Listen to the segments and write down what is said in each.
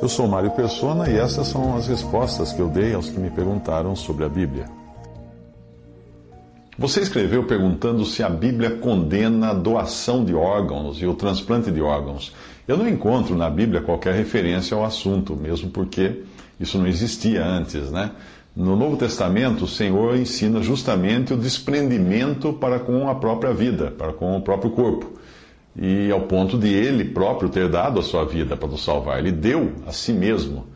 Eu sou Mário Persona e essas são as respostas que eu dei aos que me perguntaram sobre a Bíblia. Você escreveu perguntando se a Bíblia condena a doação de órgãos e o transplante de órgãos. Eu não encontro na Bíblia qualquer referência ao assunto, mesmo porque isso não existia antes, né? No Novo Testamento, o Senhor ensina justamente o desprendimento para com a própria vida, para com o próprio corpo. E ao ponto de ele próprio ter dado a sua vida para nos salvar. Ele deu a si mesmo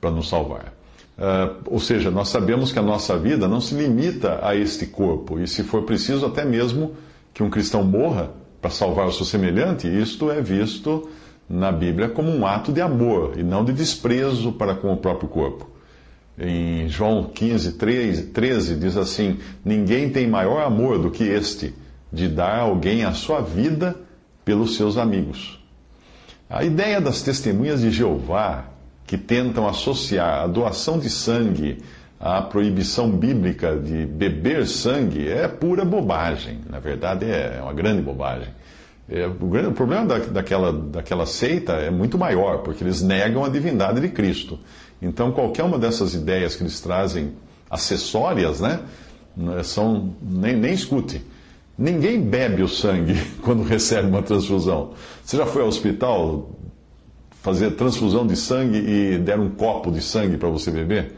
para nos salvar. Uh, ou seja, nós sabemos que a nossa vida não se limita a este corpo, e se for preciso, até mesmo que um cristão morra para salvar o seu semelhante, isto é visto na Bíblia como um ato de amor e não de desprezo para com o próprio corpo. Em João 15, 13, 13 diz assim: Ninguém tem maior amor do que este, de dar a alguém a sua vida pelos seus amigos. A ideia das testemunhas de Jeová, que tentam associar a doação de sangue à proibição bíblica de beber sangue, é pura bobagem. Na verdade, é uma grande bobagem. É, o, problema da, daquela, daquela seita é muito maior, porque eles negam a divindade de Cristo. Então, qualquer uma dessas ideias que eles trazem acessórias, né, são, nem, nem escute. Ninguém bebe o sangue quando recebe uma transfusão. Você já foi ao hospital fazer transfusão de sangue e deram um copo de sangue para você beber?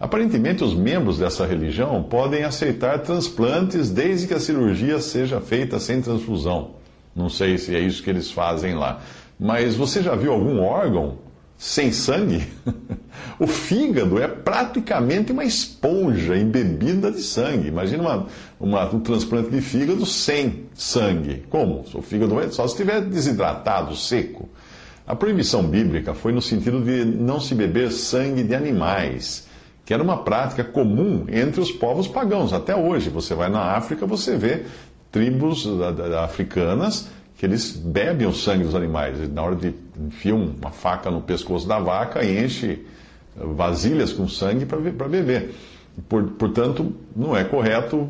Aparentemente, os membros dessa religião podem aceitar transplantes desde que a cirurgia seja feita sem transfusão. Não sei se é isso que eles fazem lá. Mas você já viu algum órgão sem sangue? o fígado é praticamente uma esponja embebida de sangue. Imagina uma, uma, um transplante de fígado sem sangue. Como? O fígado vai só se estiver desidratado, seco. A proibição bíblica foi no sentido de não se beber sangue de animais, que era uma prática comum entre os povos pagãos. Até hoje, você vai na África, você vê tribos africanas que eles bebem o sangue dos animais. Na hora de enfiar uma faca no pescoço da vaca e enche vasilhas com sangue para beber. Por, portanto, não é correto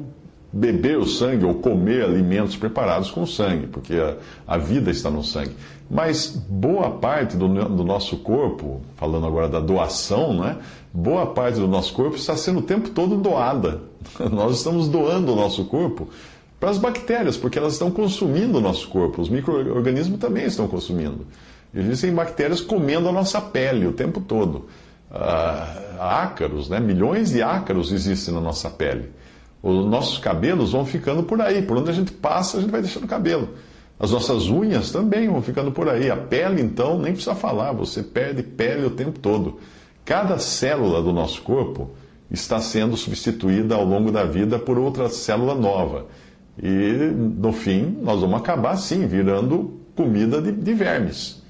beber o sangue ou comer alimentos preparados com sangue, porque a, a vida está no sangue. Mas boa parte do, do, nosso corpo, falando agora da doação, né? boa parte do nosso corpo está sendo o tempo todo doada. Nós estamos doando o nosso corpo para as bactérias, porque elas estão consumindo o nosso corpo. Os micro-organismos também estão consumindo. Existem bactérias comendo a nossa pele o tempo todo. Uh, ácaros, né? milhões de ácaros existem na nossa pele. Os nossos cabelos vão ficando por aí. Por onde a gente passa, a gente vai deixando cabelo. As nossas unhas também vão ficando por aí. A pele, então, nem precisa falar. Você perde pele o tempo todo. Cada célula do nosso corpo está sendo substituída ao longo da vida por outra célula nova. E no fim, nós vamos acabar sim virando comida de, de vermes.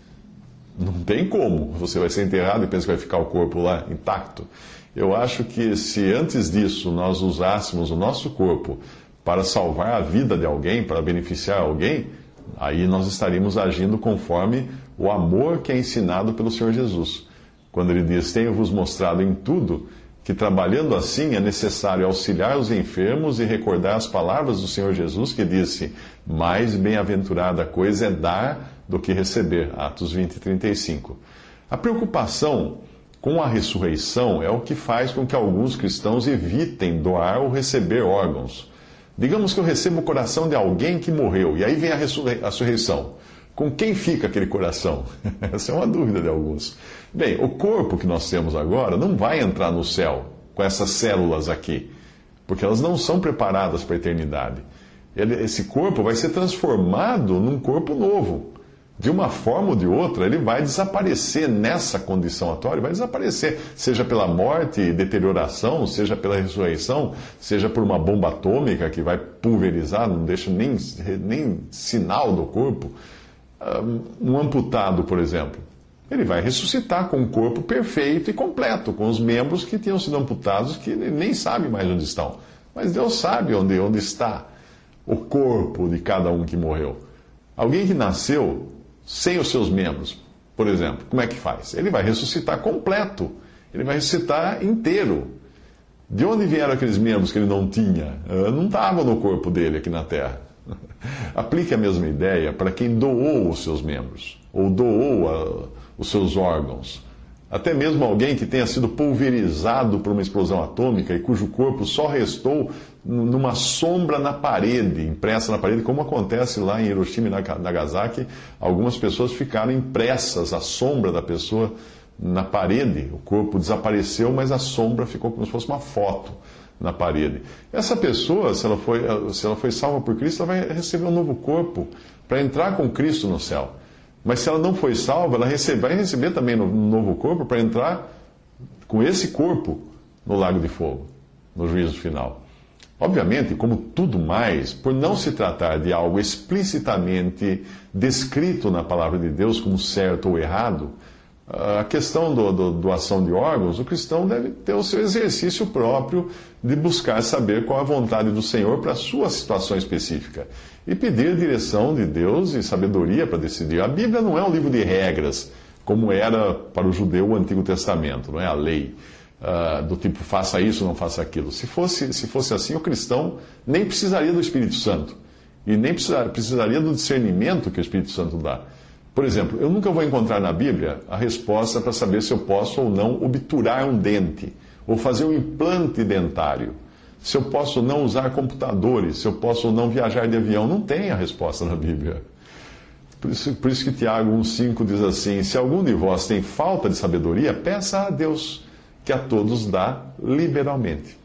Não tem como. Você vai ser enterrado e pensa que vai ficar o corpo lá intacto. Eu acho que se antes disso nós usássemos o nosso corpo para salvar a vida de alguém, para beneficiar alguém, aí nós estaríamos agindo conforme o amor que é ensinado pelo Senhor Jesus. Quando ele diz: Tenho-vos mostrado em tudo que trabalhando assim é necessário auxiliar os enfermos e recordar as palavras do Senhor Jesus que disse: Mais bem-aventurada coisa é dar do que receber. Atos 20, 35. A preocupação com a ressurreição é o que faz com que alguns cristãos evitem doar ou receber órgãos. Digamos que eu recebo o coração de alguém que morreu, e aí vem a, ressurreição. Com quem fica aquele coração? Essa é uma dúvida de alguns. Bem, o corpo que nós temos agora não vai entrar no céu com essas células aqui, porque elas não são preparadas para a eternidade. esse corpo vai ser transformado num corpo novo. De uma forma ou de outra, ele vai desaparecer nessa condição atual, ele vai desaparecer, seja pela morte deterioração, seja pela ressurreição, seja por uma bomba atômica que vai pulverizar, não deixa nem, nem sinal do corpo. Um amputado, por exemplo, ele vai ressuscitar com um corpo perfeito e completo, com os membros que tinham sido amputados, que nem sabe mais onde estão. Mas Deus sabe onde, onde está o corpo de cada um que morreu. Alguém que nasceu sem os seus membros, por exemplo, como é que faz? Ele vai ressuscitar completo, ele vai ressuscitar inteiro. De onde vieram aqueles membros que ele não tinha? Ah, não estavam no corpo dele aqui na terra. Aplique a mesma ideia para quem doou os seus membros, ou doou a, os seus órgãos. Até mesmo alguém que tenha sido pulverizado por uma explosão atômica e cujo corpo só restou numa sombra na parede, impressa na parede, como acontece lá em Hiroshima e Nagasaki, algumas pessoas ficaram impressas, a sombra da pessoa na parede. O corpo desapareceu, mas a sombra ficou como se fosse uma foto na parede. Essa pessoa, se ela foi, se ela foi salva por Cristo, ela vai receber um novo corpo para entrar com Cristo no céu. Mas se ela não foi salva, ela recebe, vai receber também um novo corpo para entrar com esse corpo no lago de fogo, no juízo final. Obviamente, como tudo mais, por não se tratar de algo explicitamente descrito na palavra de Deus como certo ou errado, a questão do, do, doação de órgãos, o cristão deve ter o seu exercício próprio de buscar saber qual a vontade do Senhor para a sua situação específica e pedir direção de Deus e sabedoria para decidir. A Bíblia não é um livro de regras, como era para o judeu o Antigo Testamento, não é a lei. Uh, do tipo faça isso, não faça aquilo. Se fosse, se fosse assim, o cristão nem precisaria do Espírito Santo e nem precisaria do discernimento que o Espírito Santo dá. Por exemplo, eu nunca vou encontrar na Bíblia a resposta para saber se eu posso ou não obturar um dente ou fazer um implante dentário. Se eu posso não usar computadores, se eu posso ou não viajar de avião, não tem a resposta na Bíblia. Por isso, por isso que Tiago 1,5 diz assim: Se algum de vós tem falta de sabedoria, peça a Deus, que a todos dá liberalmente.